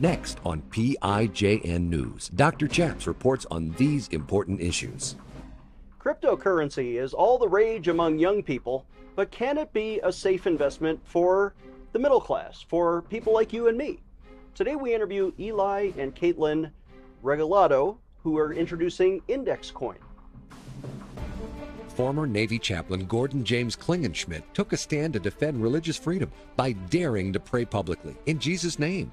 Next on PIJN News, Dr. Chaps reports on these important issues. Cryptocurrency is all the rage among young people, but can it be a safe investment for the middle class, for people like you and me? Today we interview Eli and Caitlin Regalado, who are introducing Index Coin. Former Navy chaplain Gordon James Klingenschmidt took a stand to defend religious freedom by daring to pray publicly in Jesus' name.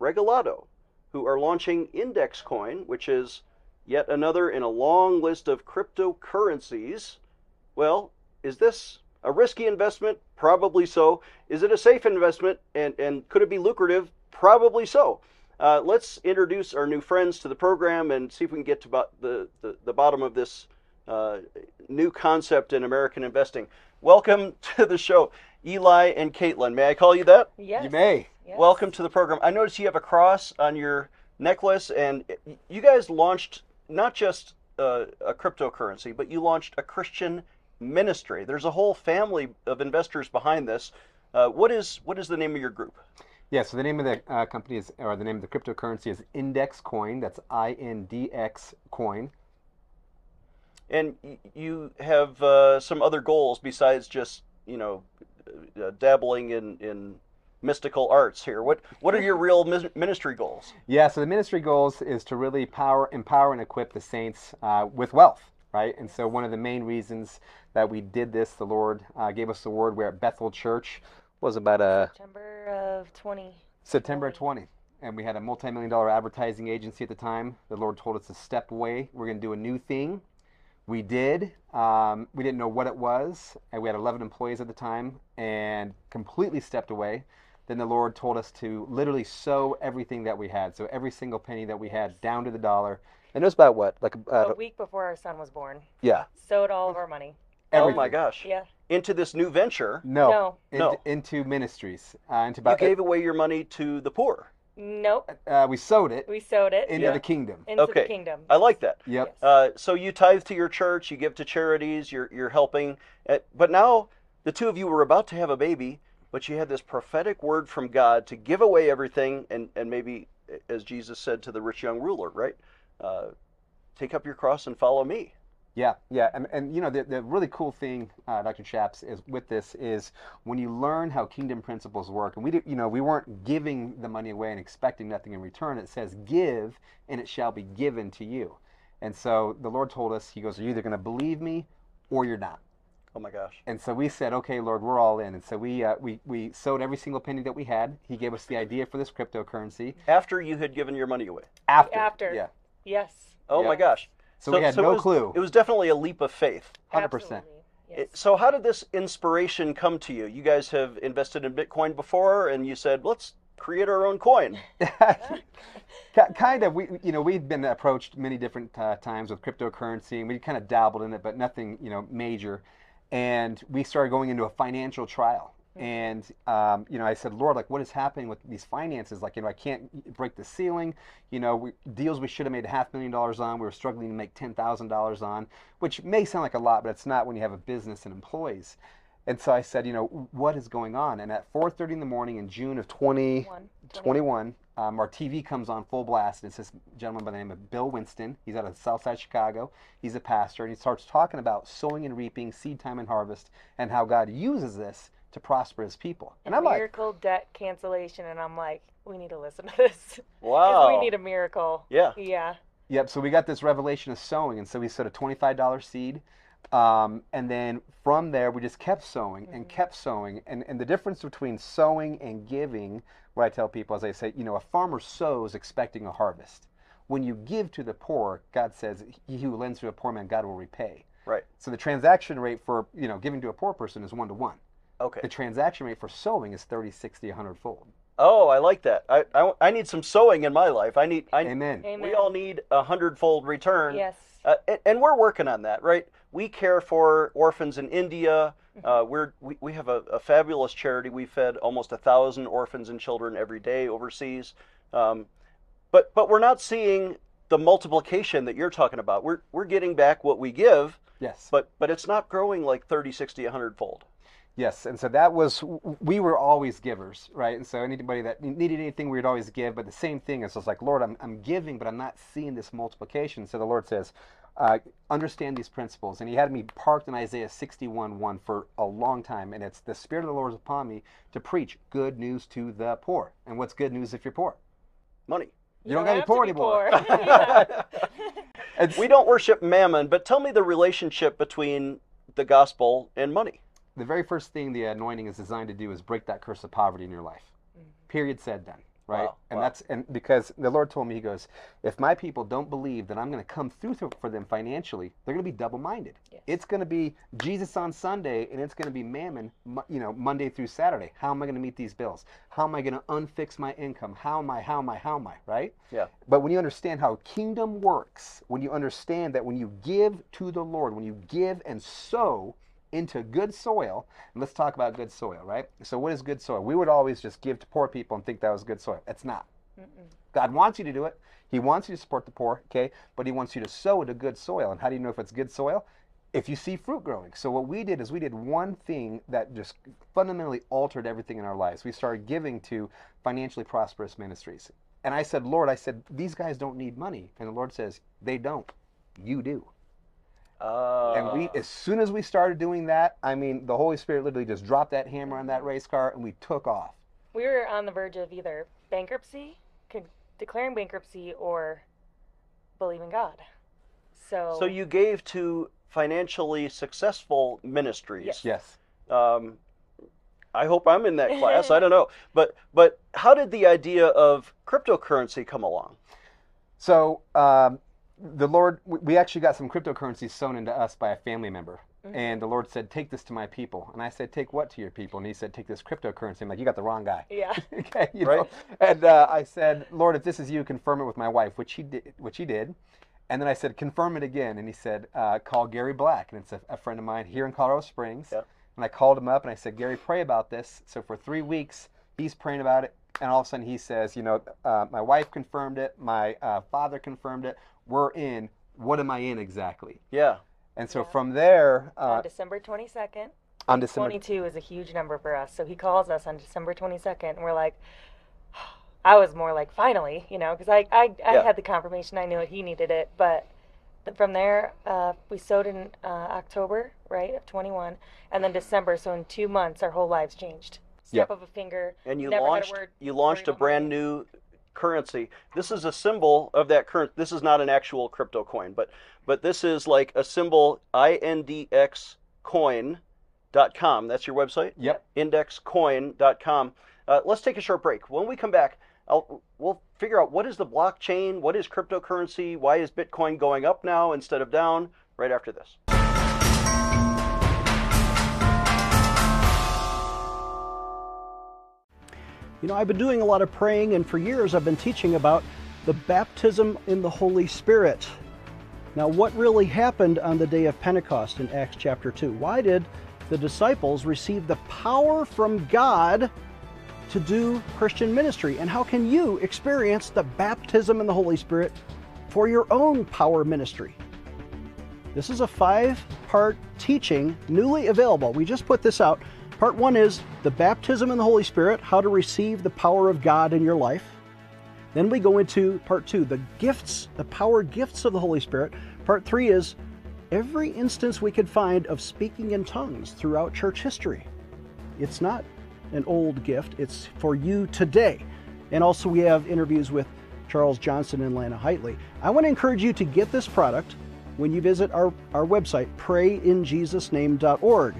Regalado, who are launching Index Coin, which is yet another in a long list of cryptocurrencies. Well, is this a risky investment? Probably so. Is it a safe investment? And, and could it be lucrative? Probably so. Uh, let's introduce our new friends to the program and see if we can get to the, the, the bottom of this uh, new concept in American investing. Welcome to the show, Eli and Caitlin. May I call you that? Yes. You may. Yes. Welcome to the program. I notice you have a cross on your necklace, and you guys launched not just uh, a cryptocurrency, but you launched a Christian ministry. There's a whole family of investors behind this. Uh, what is what is the name of your group? Yeah, so the name of the uh, company is, or the name of the cryptocurrency is Index Coin. That's I N D X Coin. And you have uh, some other goals besides just you know uh, dabbling in in mystical arts here. What what are your real ministry goals? Yeah, so the ministry goals is to really power, empower, and equip the saints uh, with wealth, right? And so one of the main reasons that we did this, the Lord uh, gave us the word. We're at Bethel Church. Was about a September of 20. September 20. And we had a multi million dollar advertising agency at the time. The Lord told us to step away. We're going to do a new thing. We did. Um, we didn't know what it was. And we had 11 employees at the time and completely stepped away. Then the Lord told us to literally sow everything that we had. So every single penny that we had down to the dollar. And it was about what? Like, uh, a week before our son was born. yeah. Sowed all of our money. Oh my gosh! Yeah. Into this new venture, No. No. Into, No. into ministries. Uh, into you about, gave away your money to the poor. Nope. uh, we sowed it We sowed it into Yeah. the kingdom. into Okay. the kingdom. I like that. Yep. Yes. Uh, so you tithe to your church, you give to charities, you're you're helping. Uh, but now the two of you were about to have a baby, but you had this prophetic word from God to give away everything, and and maybe as Jesus said to the rich young ruler, right? Uh, take up your cross and follow me. Yeah, yeah, and, and you know the, the really cool thing, uh, Dr. Chaps, is with this is when you learn how kingdom principles work, and we you know we weren't giving the money away and expecting nothing in return. It says, "Give, and it shall be given to you." And so the Lord told us, He goes, "You're either going to believe me, or you're not." Oh my gosh! And so we said, "Okay, Lord, we're all in." And so we uh, we we sowed every single penny that we had. He gave us the idea for this cryptocurrency. After you had given your money away. After, After. yeah. Yes. Oh Yeah. my gosh! So, we had it no was, clue. It was definitely a leap of faith. 100%. Yes. So how did this inspiration come to you? You guys have invested in Bitcoin before, and you said, "Let's create our own coin." Kind of we you know we've been approached many different uh, times with cryptocurrency and we kind of dabbled in it but nothing you know major and we started going into a financial trial. And um, you know i said lord like what is happening with these finances? Like you know i can't break the ceiling. You know we, deals we should have made a half million dollars on we were struggling to make $10000 on which may sound like a lot but it's not when you have a business and employees. And so i said you know what is going on? And at 4.30 in the morning in june of 20, One. 21, um, our TV comes on full blast, and it's this gentleman by the name of Bill Winston. He's out of Southside Chicago. He's a pastor, and he starts talking about sowing and reaping, seed time and harvest, and how God uses this to prosper His people. And, I'm like, miracle debt cancellation, and I'm like, we need to listen to this. 'Cause Wow! we need a miracle. yeah. Yeah. Yep. So we got this revelation of sowing, and so we sowed a twenty-five dollar seed, um, and then from there we just kept sowing and kept sowing, and and the difference between sowing and giving, what I tell people is I say, you know, a farmer sows expecting a harvest. When you give to the poor, God says, "He who lends to a poor man, God will repay." Right. So the transaction rate for you know giving to a poor person is one to one. Okay. The transaction rate for sowing is 30, 60, 100 fold. Oh, I like that. I, I, I need some sowing in my life. I need. I, Amen. Amen. We all need a hundredfold return. Yes. Uh, and, and we're working on that, right? We care for orphans in India. Uh, we're, we, we have a, a fabulous charity. We fed almost a thousand orphans and children every day overseas. Um, but but we're not seeing the multiplication that you're talking about. We're we're getting back what we give, Yes. but but it's not growing like 30, 60, 100 fold. Yes, and so that was we were always givers, right? And so anybody that needed anything, we'd always give. But the same thing is, it's like, Lord, I'm I'm giving, but I'm not seeing this multiplication. So the Lord says, uh, understand these principles. And He had me parked in Isaiah 61:1 for a long time, and it's the Spirit of the Lord is upon me to preach good news to the poor. And what's good news if you're poor? Money. You don't gotta be have poor anymore. poor. Yeah. We don't worship mammon, but tell me the relationship between the gospel and money. the very first thing the anointing is designed to do is break that curse of poverty in your life. Period. Said done. Right. Wow, And wow. that's and because the Lord told me, He goes, if my people don't believe that I'm going to come through for them financially, they're going to be double-minded. Yes. It's going to be Jesus on Sunday, and it's going to be mammon, you know, Monday through Saturday. How am I going to meet these bills? How am I going to unfix my income? How am I? How am I? How am I? Right. Yeah. But when you understand how kingdom works, when you understand that when you give to the Lord, when you give and sow into good soil, and let's talk about good soil, right? So, what is good soil? We would always just give to poor people and think that was good soil. It's not. God wants you to do it. He wants you to support the poor, okay? But He wants you to sow into good soil. And how do you know if it's good soil? If you see fruit growing. So, what we did is we did one thing that just fundamentally altered everything in our lives. We started giving to financially prosperous ministries. And I said, Lord, I said, these guys don't need money. And the Lord says, they don't. You do. Uh, And we, as soon as we started doing that, I mean, the Holy Spirit literally just dropped that hammer on that race car and we took off. we were on the verge of either bankruptcy, declaring bankruptcy, or believing God. So, so you gave to financially successful ministries. Yes. Yes. Um, I hope I'm in that class. I don't know, but but how did the idea of cryptocurrency come along? So um, the Lord, we- we actually got some cryptocurrency sown into us by a family member. And the Lord said, Take this to my people. And I said, Take what to your people? And he said, Take this cryptocurrency. I'm like, You got the wrong guy. yeah, okay, you Right. know. And uh, I said, Lord, if this is you, confirm it with my wife, which he did. Which he did. And then I said, confirm it again. And he said, uh, call Gary Black, and it's a, a friend of mine here in Colorado Springs. Yeah. And I called him up and I said, Gary, pray about this. So for three weeks, he's praying about it, and all of a sudden he says, you know, uh, my wife confirmed it, my uh, father confirmed it. We're in. What am I in exactly? Yeah. And so Yeah. from there, uh, on December 22nd. on December, 22 is a huge number for us. So he calls us on December 22nd, and we're like, I was more like, finally, you know, because I, I, I Yeah. had the confirmation. I knew it. He needed it. But from there, uh, we sowed in uh, October, right, of 21, and then December. So in two months, our whole lives changed. Snap Yep. of a finger. And you launched a word you launched a brand new currency. This is a symbol of that current. This is not an actual crypto coin, but but this is like a symbol indexcoin.com. That's your website. Yep. Indexcoin.com. Uh, let's take a short break. When we come back, I'll, we'll figure out what is the blockchain, what is cryptocurrency, why is Bitcoin going up now instead of down. Right after this. You know, I've been doing a lot of praying, and for years I've been teaching about the baptism in the Holy Spirit. Now, what really happened on the day of Pentecost in Acts chapter 2? Why did the disciples receive the power from God to do Christian ministry? And how can you experience the baptism in the Holy Spirit for your own power ministry? This is a five part teaching newly available. We just put this out. Part one is the baptism in the Holy Spirit, how to receive the power of God in your life. Then we go into part two, the gifts, the power gifts of the Holy Spirit. Part three is every instance we could find of speaking in tongues throughout church history. It's not an old gift, it's for you today. And also, we have interviews with Charles Johnson and Lana Heitley. I want to encourage you to get this product when you visit our, our website, prayinjesusname.org.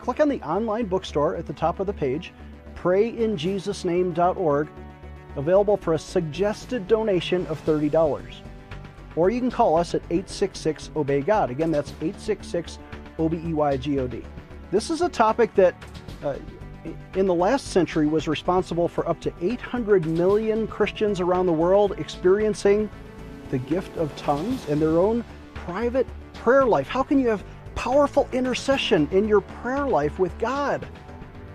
Click on the online bookstore at the top of the page, prayinjesusname.org, available for a suggested donation of $30. Or you can call us at 866 Obey God. Again, that's 866 O B E Y G O D. This is a topic that uh, in the last century was responsible for up to 800 million Christians around the world experiencing the gift of tongues and their own private prayer life. How can you have powerful intercession in your prayer life with God?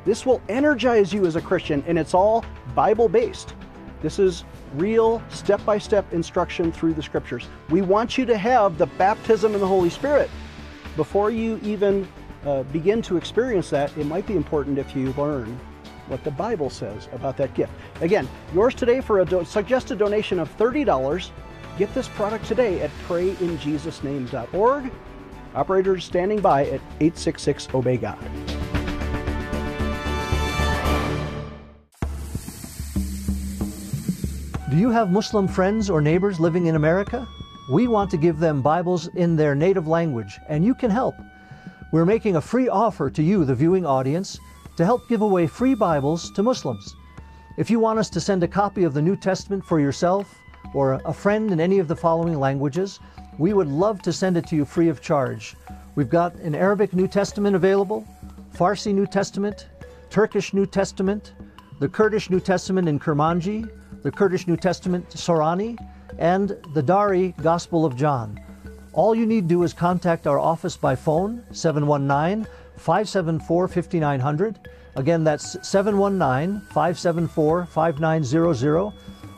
This will energize you as a Christian, and it's all Bible based. This is real step by step instruction through the scriptures. We want you to have the baptism in the Holy Spirit. Before you even uh, begin to experience that, it might be important if you learn what the Bible says about that gift. Again, yours today for a do- suggested donation of $30. Get this product today at prayinjesusname.org. Operators standing by at 866 Obey God. Do you have Muslim friends or neighbors living in America? We want to give them Bibles in their native language, and you can help. We're making a free offer to you, the viewing audience, to help give away free Bibles to Muslims. If you want us to send a copy of the New Testament for yourself or a friend in any of the following languages, we would love to send it to you free of charge. We've got an Arabic New Testament available, Farsi New Testament, Turkish New Testament, the Kurdish New Testament in Kurmanji, the Kurdish New Testament Sorani, and the Dari Gospel of John. All you need to do is contact our office by phone, 719 574 5900. Again, that's 719 574 5900.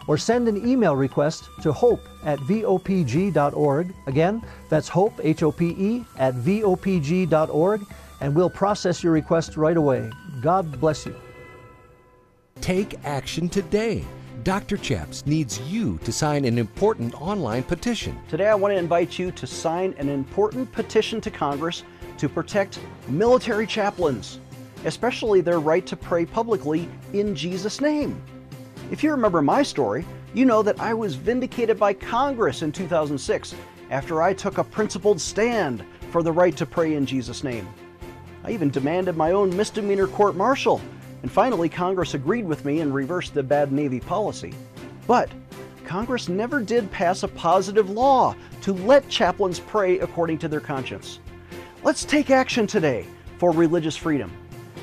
Or send an email request to hope at vopg.org. Again, that's hope, H O P E, at vopg.org, and we'll process your request right away. God bless you. Take action today. Dr. Chaps needs you to sign an important online petition. Today, I want to invite you to sign an important petition to Congress to protect military chaplains, especially their right to pray publicly in Jesus' name. If you remember my story, you know that I was vindicated by Congress in 2006 after I took a principled stand for the right to pray in Jesus' name. I even demanded my own misdemeanor court martial and finally, Congress agreed with me and reversed the bad Navy policy. But Congress never did pass a positive law to let chaplains pray according to their conscience. Let's take action today for religious freedom.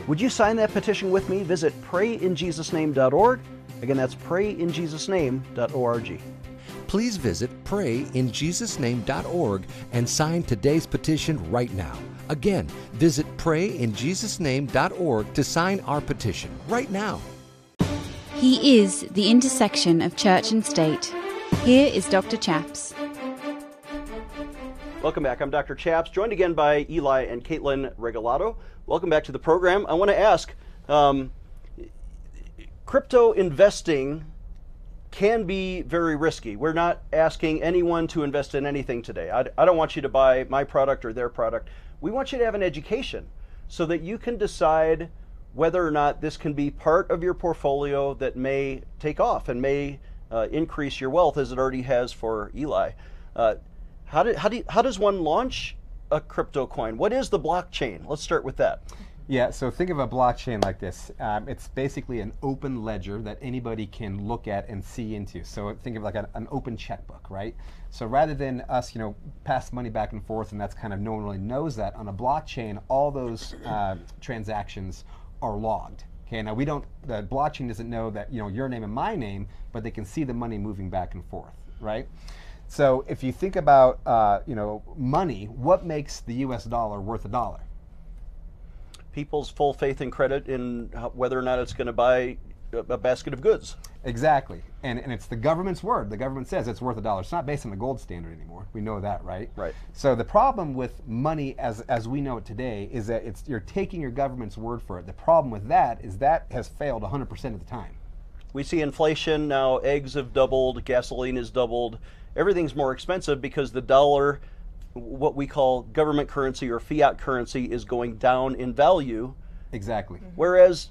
Would you sign that petition with me? Visit prayinjesusname.org. Again, that's prayinjesusname.org. Please visit prayinjesusname.org and sign today's petition right now. Again, visit prayinjesusname.org to sign our petition right now. He is the intersection of church and state. Here is Dr. Chaps. Welcome back. I'm Dr. Chaps, joined again by Eli and Caitlin Regalado. Welcome back to the program. I want to ask um, crypto investing can be very risky. We're not asking anyone to invest in anything today. I, I don't want you to buy my product or their product. We want you to have an education so that you can decide whether or not this can be part of your portfolio that may take off and may uh, increase your wealth as it already has for Eli. Uh, how, how, do how does one launch a crypto coin? What is the blockchain? Let's start with that. Yeah, so think of a blockchain like this. Um, it's basically an open ledger that anybody can look at and see into. So think of like an, an, open checkbook, right? So rather than us, you know, pass money back and forth, and that's kind of no one really knows that on a blockchain, all those uh, transactions are logged. Okay, now we don't. The blockchain doesn't know that you know your name and my name, but they can see the money moving back and forth, right? So if you think about uh, you know money, what makes the U.S. dollar worth a dollar? People's full faith and credit in whether or not it's going to buy a basket of goods. Exactly. And, and it's the government's word. The government says it's worth a dollar. It's not based on the gold standard anymore. We know that, right? Right. So the problem with money as, as we know it today is that it's, you're taking your government's word for it. The problem with that is that has failed 100% of the time. We see inflation now, eggs have doubled, gasoline has doubled. Everything's more expensive because the dollar what we call government currency or fiat currency is going down in value. Exactly. Mm-hmm. Whereas,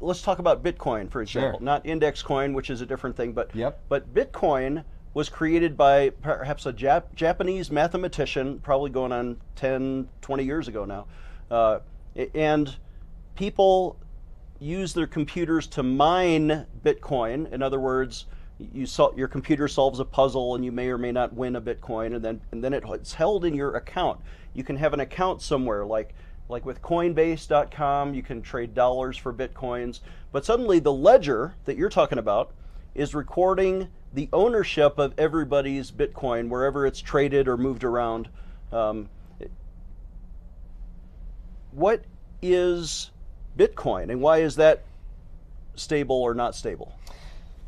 let's talk about Bitcoin, for example, sure. not index coin, which is a different thing, but yep. but Bitcoin was created by perhaps a Jap- Japanese mathematician, probably going on 10, 20 years ago now. Uh, and people use their computers to mine Bitcoin. In other words, you sol- your computer solves a puzzle and you may or may not win a bitcoin and then and then it's held in your account you can have an account somewhere like like with Coinbase.com, you can trade dollars for bitcoins. But suddenly, the ledger that you're talking about is recording the ownership of everybody's Bitcoin wherever it's traded or moved around. Um, what is Bitcoin and why is that stable or not stable?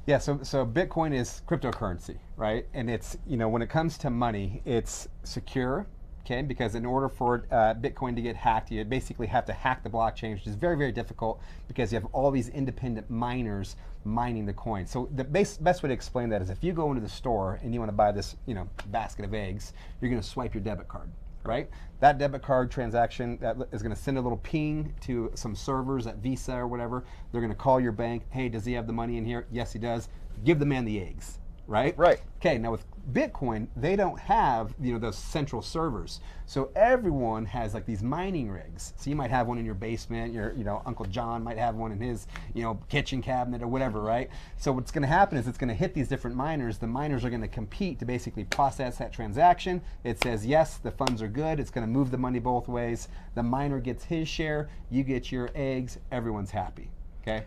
Yeah, so so Bitcoin is cryptocurrency, right? And it's you know when it comes to money, it's secure, okay? Because in order for uh, Bitcoin to get hacked, you basically have to hack the blockchain, which is very very difficult because you have all these independent miners mining the coin. So the best best way to explain that is if you go into the store and you want to buy this you know basket of eggs, you're going to swipe your debit card right? That debit card transaction that is going to send a little ping to some servers at Visa or whatever. They're going to call your bank. Hey, does he have the money in here? Yes, he does. Give the man the eggs, right? Right. Okay. Now with Bitcoin, they don't have you know those central servers, so everyone has like these mining rigs. So you might have one in your basement. Your you know Uncle John might have one in his you know kitchen cabinet or whatever, right? So what's going to happen is it's going to hit these different miners. The miners are going to compete to basically process that transaction. It says yes, the funds are good. It's going to move the money both ways. The miner gets his share. You get your eggs. Everyone's happy. Okay.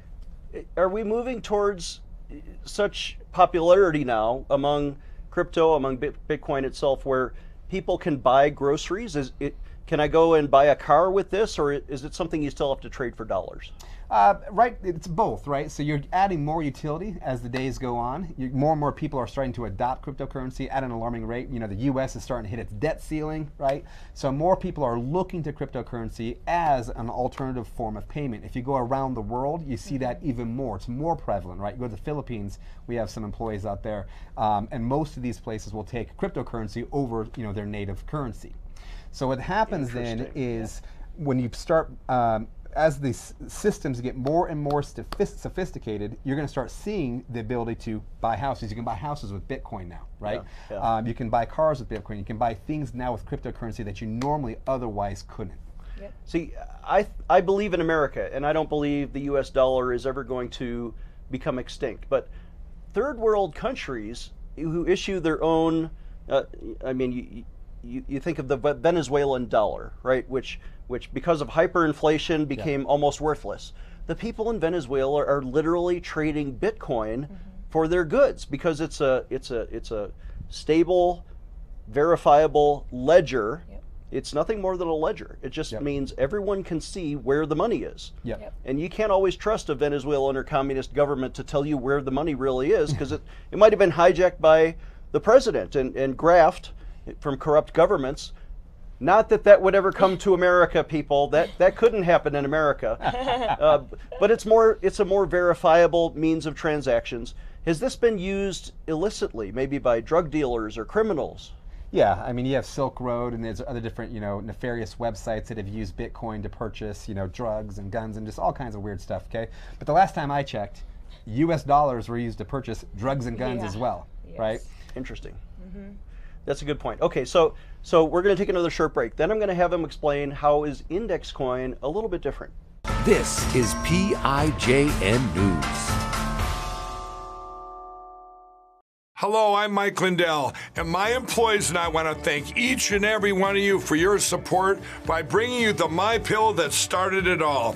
Are we moving towards such popularity now among crypto, among Bitcoin itself, where people can buy groceries? Is it can I go and buy a car with this, or is it something you still have to trade for dollars? Uh, right, it's both, right? So you're adding more utility as the days go on. You, more and more people are starting to adopt cryptocurrency at an alarming rate. You know, the U.S. is starting to hit its debt ceiling, right? So more people are looking to cryptocurrency as an alternative form of payment. If you go around the world, you see that even more. It's more prevalent, right? You go to the Philippines, we have some employees out there, um, and most of these places will take cryptocurrency over, you know, their native currency. So what happens then is yeah. when you start um, as these systems get more and more sophisticated, you're going to start seeing the ability to buy houses. You can buy houses with Bitcoin now, right? Yeah, yeah. Um, you can buy cars with Bitcoin. You can buy things now with cryptocurrency that you normally otherwise couldn't. Yep. See, I I believe in America, and I don't believe the U.S. dollar is ever going to become extinct. But third world countries who issue their own, uh, I mean, you, you, you think of the Venezuelan dollar, right? Which which because of hyperinflation became yeah. almost worthless. The people in Venezuela are literally trading Bitcoin mm-hmm. for their goods because it's a it's a it's a stable, verifiable ledger. Yep. It's nothing more than a ledger. It just yep. means everyone can see where the money is. Yep. yep. And you can't always trust a Venezuelan or communist government to tell you where the money really is because it, it might have been hijacked by the president and, and graft from corrupt governments. Not that that would ever come to America, people. That that couldn't happen in America. Uh, but it's more it's a more verifiable means of transactions. Has this been used illicitly, maybe by drug dealers or criminals? Yeah, I mean, you have Silk Road, and there's other different, you know, nefarious websites that have used Bitcoin to purchase, you know, drugs and guns and just all kinds of weird stuff. Okay, but the last time I checked, U.S. dollars were used to purchase drugs and guns yeah. as well, yes. right? Interesting. Mm-hmm. That's a good point. Okay, so so we're going to take another short break. Then I'm going to have him explain how is index coin a little bit different. This is PIJN News. Hello, I'm Mike Lindell, and my employees and I want to thank each and every one of you for your support by bringing you the My Pill that started it all.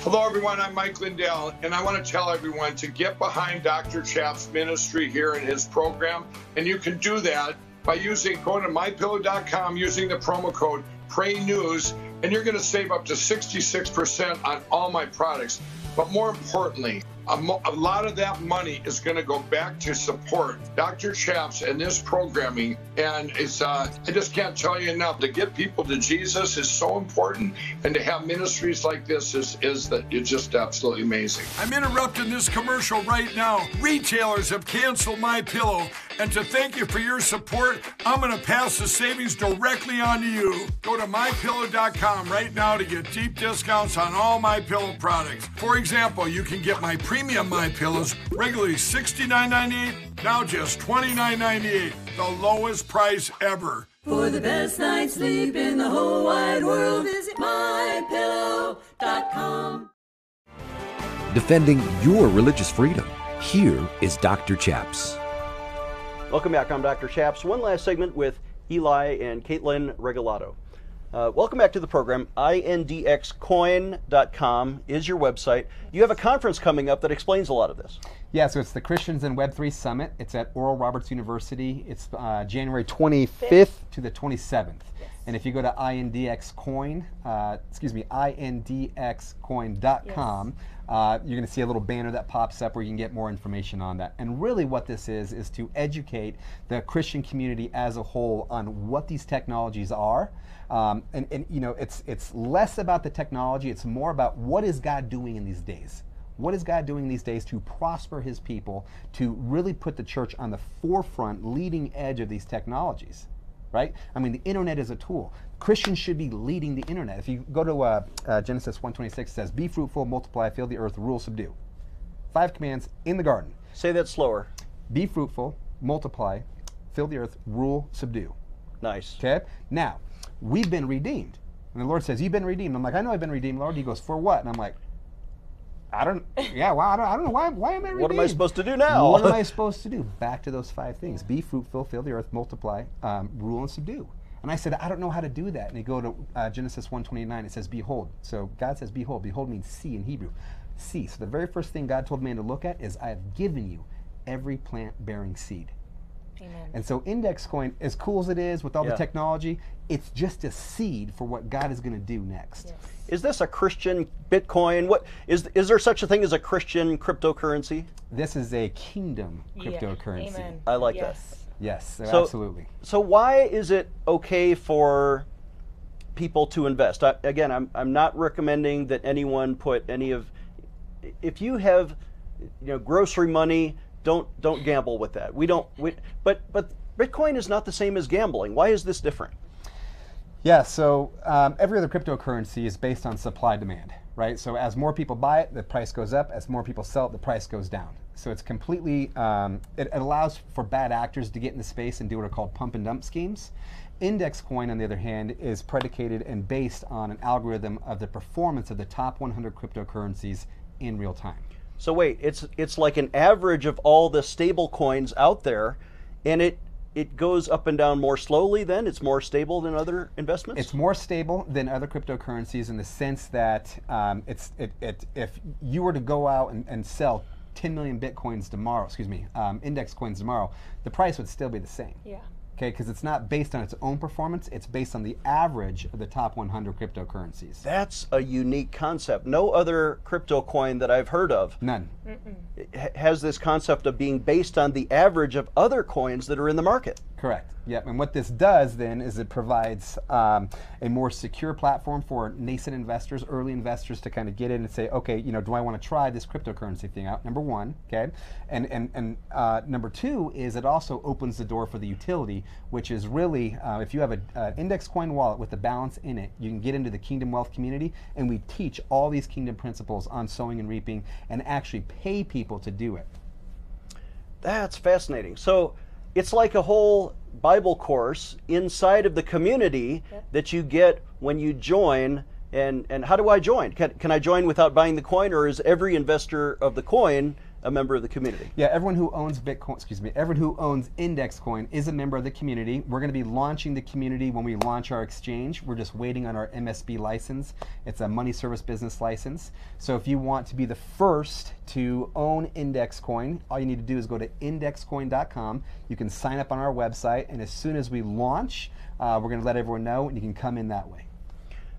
Hello, everyone. I'm Mike Lindell, and I want to tell everyone to get behind Dr. Chaps' ministry here in his program. And you can do that by using going to mypillow.com using the promo code Pray News, and you're going to save up to 66% on all my products. But more importantly, a, mo- a lot of that money is going to go back to support Dr. Chaps and this programming. And it's uh, I just can't tell you enough. To get people to Jesus is so important, and to have ministries like this is is that it's just absolutely amazing. I'm interrupting this commercial right now. Retailers have canceled my pillow, and to thank you for your support, I'm going to pass the savings directly on to you. Go to mypillow.com right now to get deep discounts on all my pillow products. For example, you can get my premium my pillows regularly $69.98, now just $29.98, the lowest price ever. For the best night's sleep in the whole wide world, visit mypillow.com. Defending your religious freedom. Here is Dr. Chaps. Welcome back. I'm Dr. Chaps. One last segment with Eli and Caitlin Regalado. Uh, welcome back to the program. INDXcoin.com is your website. You have a conference coming up that explains a lot of this. Yeah, so it's the Christians and Web3 Summit. It's at Oral Roberts University. It's uh, January 25th to the 27th. And if you go to INDXcoin, uh, excuse me, INDXcoin.com, uh, you're going to see a little banner that pops up where you can get more information on that. And really, what this is is to educate the Christian community as a whole on what these technologies are. Um, and, and you know, it's it's less about the technology; it's more about what is God doing in these days. What is God doing these days to prosper His people, to really put the church on the forefront, leading edge of these technologies? Right? I mean, the internet is a tool. Christians should be leading the internet. If you go to uh, uh, Genesis 1:26, it says, "Be fruitful, multiply, fill the earth, rule, subdue." Five commands in the garden. Say that slower. Be fruitful, multiply, fill the earth, rule, subdue. Nice. Okay. Now, we've been redeemed, and the Lord says, "You've been redeemed." I'm like, "I know I've been redeemed, Lord." He goes, "For what?" And I'm like, I don't. Yeah, well, I don't, I don't know why. Why am I redeemed? What am I supposed to do now? What am I supposed to do? Back to those five things: be fruitful, fill the earth, multiply, um, rule, and subdue. And I said, I don't know how to do that. And they go to uh, Genesis 1:29. It says, "Behold." So God says, "Behold." Behold means see in Hebrew. See. So the very first thing God told man to look at is, "I have given you every plant-bearing seed." Amen. And so index coin, as cool as it is with all Yeah. the technology, it's just a seed for what God is going to do next. Yes. Is this a Christian Bitcoin? What is is there such a thing as a Christian cryptocurrency? This is a kingdom Yeah. cryptocurrency. Amen. I like that. yes. Yes, So- absolutely. So why is it okay for people to invest? I, again, I'm I'm not recommending that anyone put any of. If you have, you know, grocery money, don't don't gamble with that. We don't. We, but but Bitcoin is not the same as gambling. Why is this different? Yeah, so um, every other cryptocurrency is based on supply demand, right? So as more people buy it, the price goes up. As more people sell it, the price goes down. So it's completely, um, it, it allows for bad actors to get in the space and do what are called pump and dump schemes. Index coin, on the other hand, is predicated and based on an algorithm of the performance of the top 100 cryptocurrencies in real time. So wait, it's it's like an average of all the stable coins out there, and it it goes up and down more slowly. Then it's more stable than other investments. It's more stable than other cryptocurrencies in the sense that um, it's it, it if you were to go out and, and sell 10 million bitcoins tomorrow, excuse me, um, index coins tomorrow, the price would still be the same. Yeah. Okay, because it's not based on its own performance; it's based on the average of the top 100 cryptocurrencies. That's a unique concept. No other crypto coin that I've heard of None. ha- has this concept of being based on the average of other coins that are in the market. Correct. Yep. And what this does then is it provides um, a more secure platform for nascent investors, early investors to kind of get in and say, okay, you know, do I want to try this cryptocurrency thing out? Number one, okay, and and and uh, number two is it also opens the door for the utility, which is really uh, if you have an index coin wallet with a balance in it, you can get into the Kingdom Wealth community, and we teach all these Kingdom principles on sowing and reaping, and actually pay people to do it. That's fascinating. So it's like a whole Bible course inside of the community that you get when you join. And, and how do I join? Can, can I join without buying the coin, or is every investor of the coin a member of the community? Yeah, everyone who owns Bitcoin, excuse me, everyone who owns Index Coin is a member of the community. We're going to be launching the community when we launch our exchange. We're just waiting on our MSB license. It's a money service business license. So if you want to be the first to own Index Coin, all you need to do is go to indexcoin.com. You can sign up on our website, and as soon as we launch, uh, we're going to let everyone know, and you can come in that way.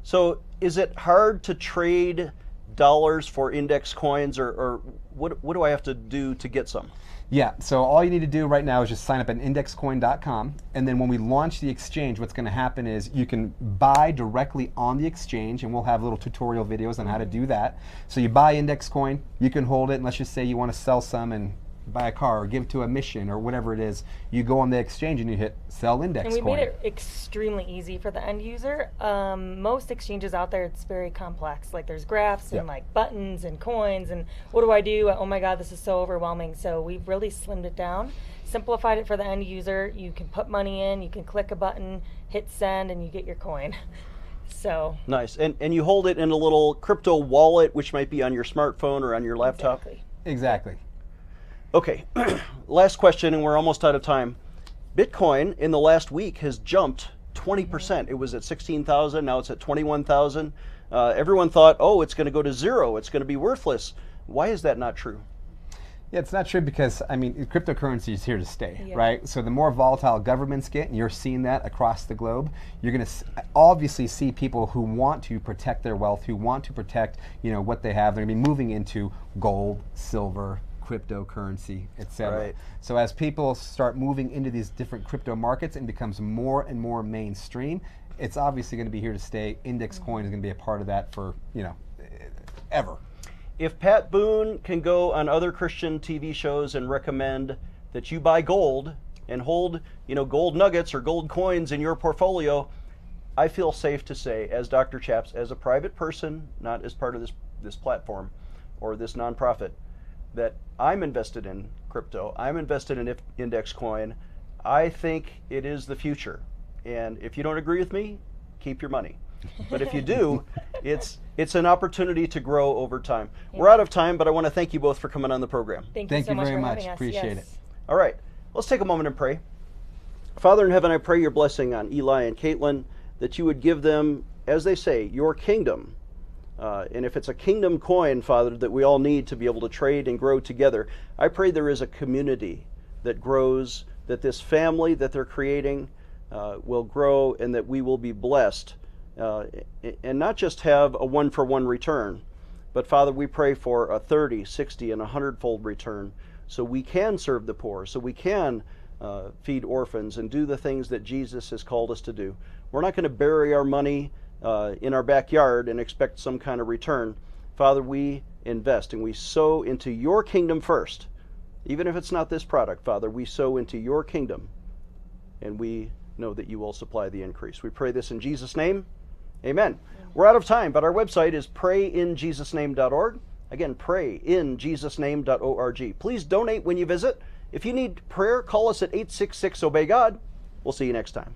So is it hard to trade dollars for index coins, or, or what what do I have to do to get some? Yeah, so all you need to do right now is just sign up at indexcoin.com. And then when we launch the exchange, what's going to happen is you can buy directly on the exchange, and we'll have little tutorial videos on how to do that. So you buy index coin, you can hold it, and let's just say you want to sell some and buy a car or give to a mission or whatever it is, you go on the exchange and you hit sell index and we coin. made it extremely easy for the end user. Um, most exchanges out there, it's very complex. Like there's graphs Yeah. and like buttons and coins and what do I do? Oh my God, this is so overwhelming. So we've really slimmed it down, simplified it for the end user. You can put money in, you can click a button, hit send, and you get your coin. So Nice. And and you hold it in a little crypto wallet, which might be on your smartphone or on your laptop. exactly. exactly. Okay, last question, and we're almost out of time. Bitcoin in the last week has jumped 20%. It was at 16,000, now it's at 21,000. Uh, everyone thought, oh, it's going to go to zero, it's going to be worthless. Why is that not true? Yeah, it's not true because I mean cryptocurrency is here to stay, Yeah. right? So the more volatile governments get, and you're seeing that across the globe, you're going to obviously see people who want to protect their wealth, who want to protect, you know, what they have. They're going to be moving into gold, silver, cryptocurrency, etc. Right. So as people start moving into these different crypto markets and becomes more and more mainstream, it's obviously going to be here to stay. Index coin is going to be a part of that for you know ever. If Pat Boone can go on other Christian TV shows and recommend that you buy gold and hold, you know, gold nuggets or gold coins in your portfolio, I feel safe to say, as Dr. Chaps, as a private person, not as part of this this platform or this nonprofit, that I'm invested in crypto. I'm invested in index coin. I think it is the future. And if you don't agree with me, keep your money. But if you do, it's it's an opportunity to grow over time. We're out of time, but I want to thank you both for coming on the program. Thank, Thank you so you much very for much. having us. Appreciate yes. it. All right, let's take a moment and pray. Father in heaven, I pray your blessing on Eli and Caitlin, that you would give them, as they say, your kingdom. Uh, and if it's a kingdom coin, Father, that we all need to be able to trade and grow together, I pray there is a community that grows, that this family that they're creating uh, will grow, and that we will be blessed. Uh, and not just have a one for one return, but Father, we pray for a 30, 60, and a 100 fold return so we can serve the poor, so we can uh, feed orphans and do the things that Jesus has called us to do. We're not going to bury our money uh, in our backyard and expect some kind of return. Father, we invest and we sow into your kingdom first. Even if it's not this product, Father, we sow into your kingdom and we know that you will supply the increase. We pray this in Jesus' name. Amen. We're out of time, but our website is prayinjesusname.org. Again, prayinjesusname.org. Please donate when you visit. If you need prayer, call us at 866 Obey God. We'll see you next time.